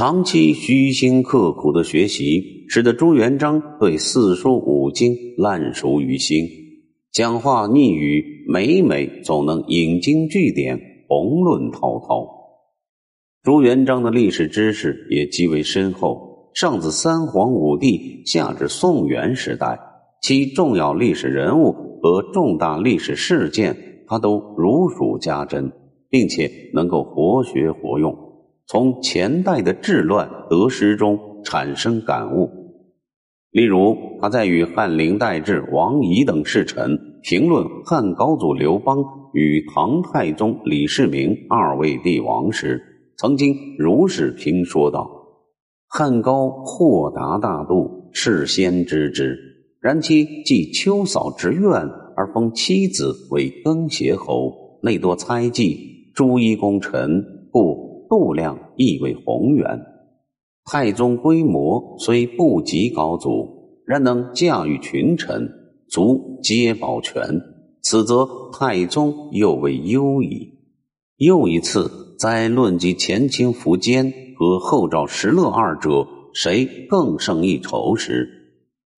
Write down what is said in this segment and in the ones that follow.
长期虚心刻苦的学习，使得朱元璋对四书五经烂熟于心，讲话逆语每每总能引经据典，宏论滔滔。朱元璋的历史知识也极为深厚，上自三皇五帝，下至宋元时代，其重要历史人物和重大历史事件，他都如数家珍，并且能够活学活用。从前代的治乱得失中产生感悟，例如他在与汉灵代志王仪等侍臣评论汉高祖刘邦与唐太宗李世民二位帝王时，曾经如是评说道：“汉高豁达大度，事先知之。然其既秋扫之怨，而封妻子为更协侯，内多猜忌，诸一功臣，故。”度量亦为宏远，太宗规模虽不及高祖，然能驾驭群臣，足皆保全。此则太宗又为优矣。又一次，在论及前清苻坚和后赵石勒二者谁更胜一筹时，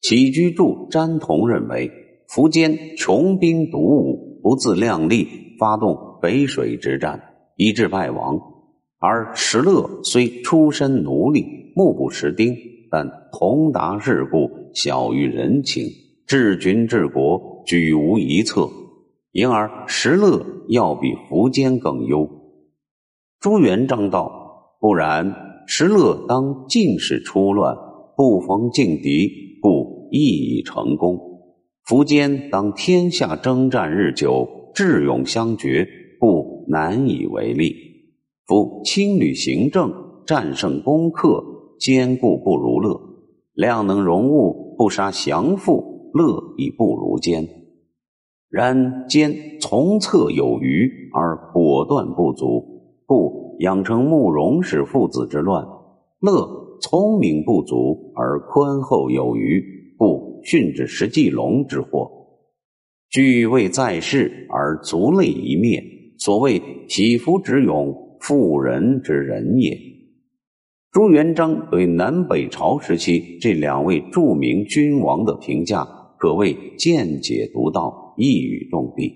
起居注詹同认为，苻坚穷兵黩武，不自量力，发动北水之战，以致败亡。而石勒虽出身奴隶，目不识丁，但通达世故，晓于人情，治军治国，举无一策，因而石勒要比苻坚更优。朱元璋道：“不然，石勒当尽是出乱，不逢劲敌，故易以成功；苻坚当天下征战日久，智勇相决，故难以为力。”夫亲履行政，战胜攻克，坚固不如乐；量能容物，不杀降附，乐已不如坚。然坚从策有余而果断不足，故养成慕容氏父子之乱；乐聪明不足而宽厚有余，故训之石继龙之祸。惧未在世而足类一灭，所谓匹夫之勇。妇人之仁也。朱元璋对南北朝时期这两位著名君王的评价，可谓见解独到，一语中的。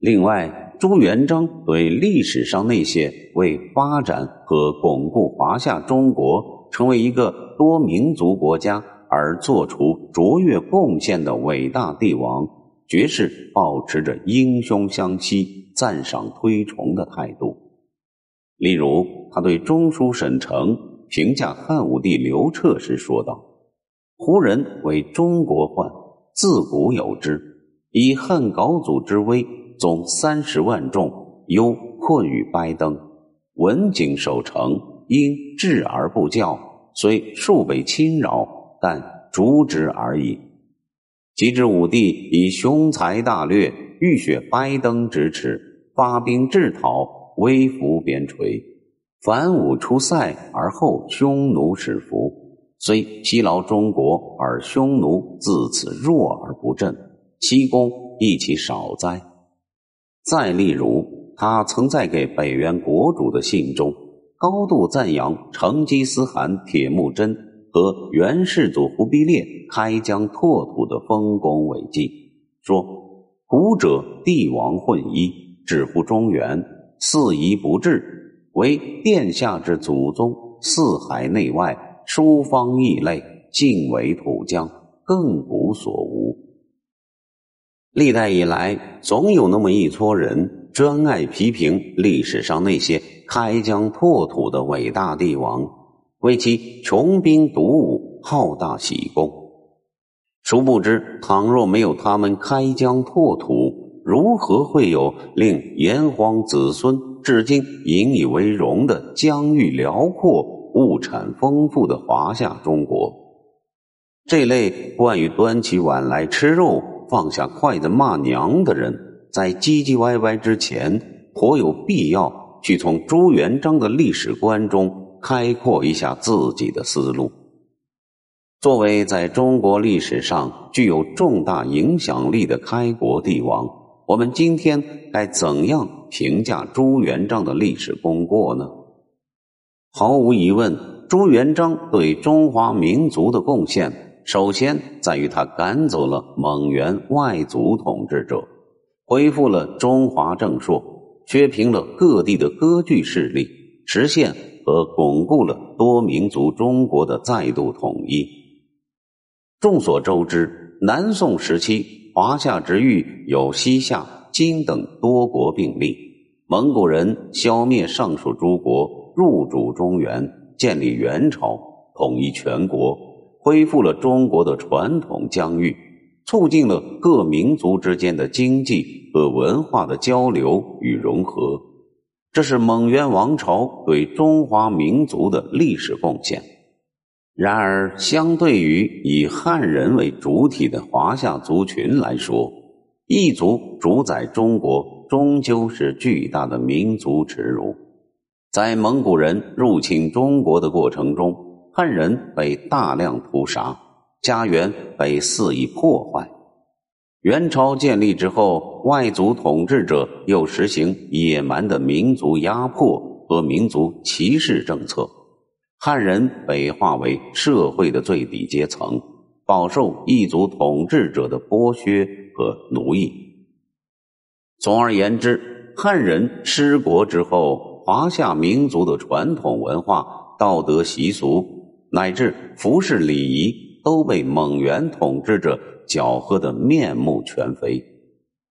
另外，朱元璋对历史上那些为发展和巩固华夏中国成为一个多民族国家而做出卓越贡献的伟大帝王，绝是保持着英雄相惜、赞赏推崇的态度。例如，他对中书沈诚评价汉武帝刘彻时说道：“胡人为中国患，自古有之。以汉高祖之威，总三十万众，忧困于掰登。文景守城，因治而不教，虽数被侵扰，但逐之而已。及至武帝以雄才大略，浴血掰登之耻，发兵制讨。”微服边陲，凡武出塞而后匈奴始服，虽疲劳中国，而匈奴自此弱而不振，其功亦其少哉？再例如，他曾在给北元国主的信中，高度赞扬成吉思汗铁木真和元世祖忽必烈开疆拓土的丰功伟绩，说：“古者帝王混一，止乎中原。”四夷不治，为殿下之祖宗；四海内外，殊方异类，尽为土疆，更无所无。历代以来，总有那么一撮人专爱批评历史上那些开疆拓土的伟大帝王，为其穷兵黩武、好大喜功。殊不知，倘若没有他们开疆拓土，如何会有令炎黄子孙至今引以为荣的疆域辽阔、物产丰富的华夏中国？这类关于端起碗来吃肉、放下筷子骂娘的人，在唧唧歪歪之前，颇有必要去从朱元璋的历史观中开阔一下自己的思路。作为在中国历史上具有重大影响力的开国帝王。我们今天该怎样评价朱元璋的历史功过呢？毫无疑问，朱元璋对中华民族的贡献，首先在于他赶走了蒙元外族统治者，恢复了中华正朔，削平了各地的割据势力，实现和巩固了多民族中国的再度统一。众所周知，南宋时期华夏之域有西夏、金等多国并立，蒙古人消灭上述诸国。入主中原，建立元朝，统一全国，恢复了中国的传统疆域，促进了各民族之间的经济和文化的交流与融合。这是蒙元王朝对中华民族的历史贡献。然而，相对于以汉人为主体的华夏族群来说，异族主宰中国终究是巨大的民族耻辱。在蒙古人入侵中国的过程中，汉人被大量屠杀，家园被肆意破坏。元朝建立之后，外族统治者又实行野蛮的民族压迫和民族歧视政策，汉人被划为社会的最低阶层，饱受异族统治者的剥削和奴役。总而言之，汉人失国之后。华夏民族的传统文化、道德习俗乃至服饰礼仪，都被蒙元统治者搅和得面目全非。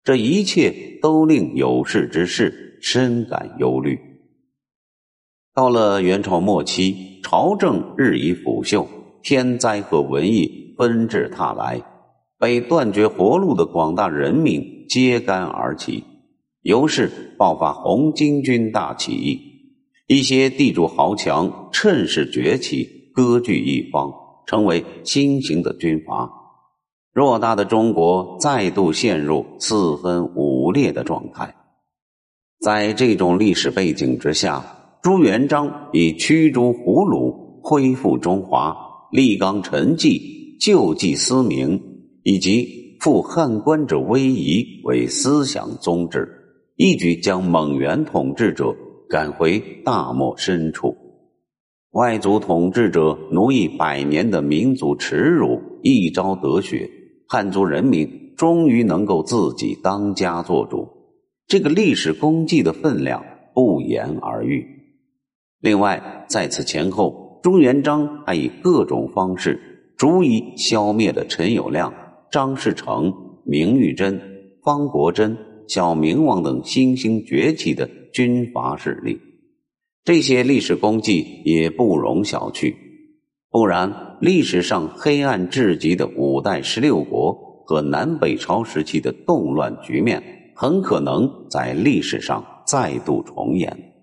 这一切都令有识之士深感忧虑。到了元朝末期，朝政日益腐朽，天灾和瘟疫纷至沓来，被断绝活路的广大人民揭竿而起。由是爆发红巾军大起义，一些地主豪强趁势崛起，割据一方，成为新型的军阀。偌大的中国再度陷入四分五裂的状态。在这种历史背景之下，朱元璋以驱逐胡虏、恢复中华、立纲陈纪、救济思明以及复汉官者威仪为思想宗旨。一举将蒙元统治者赶回大漠深处，外族统治者奴役百年的民族耻辱一朝得雪，汉族人民终于能够自己当家作主，这个历史功绩的分量不言而喻。另外，在此前后，朱元璋还以各种方式逐一消灭了陈友谅、张士诚、明玉珍、方国珍。小明王等新兴崛起的军阀势力，这些历史功绩也不容小觑。不然，历史上黑暗至极的五代十六国和南北朝时期的动乱局面，很可能在历史上再度重演。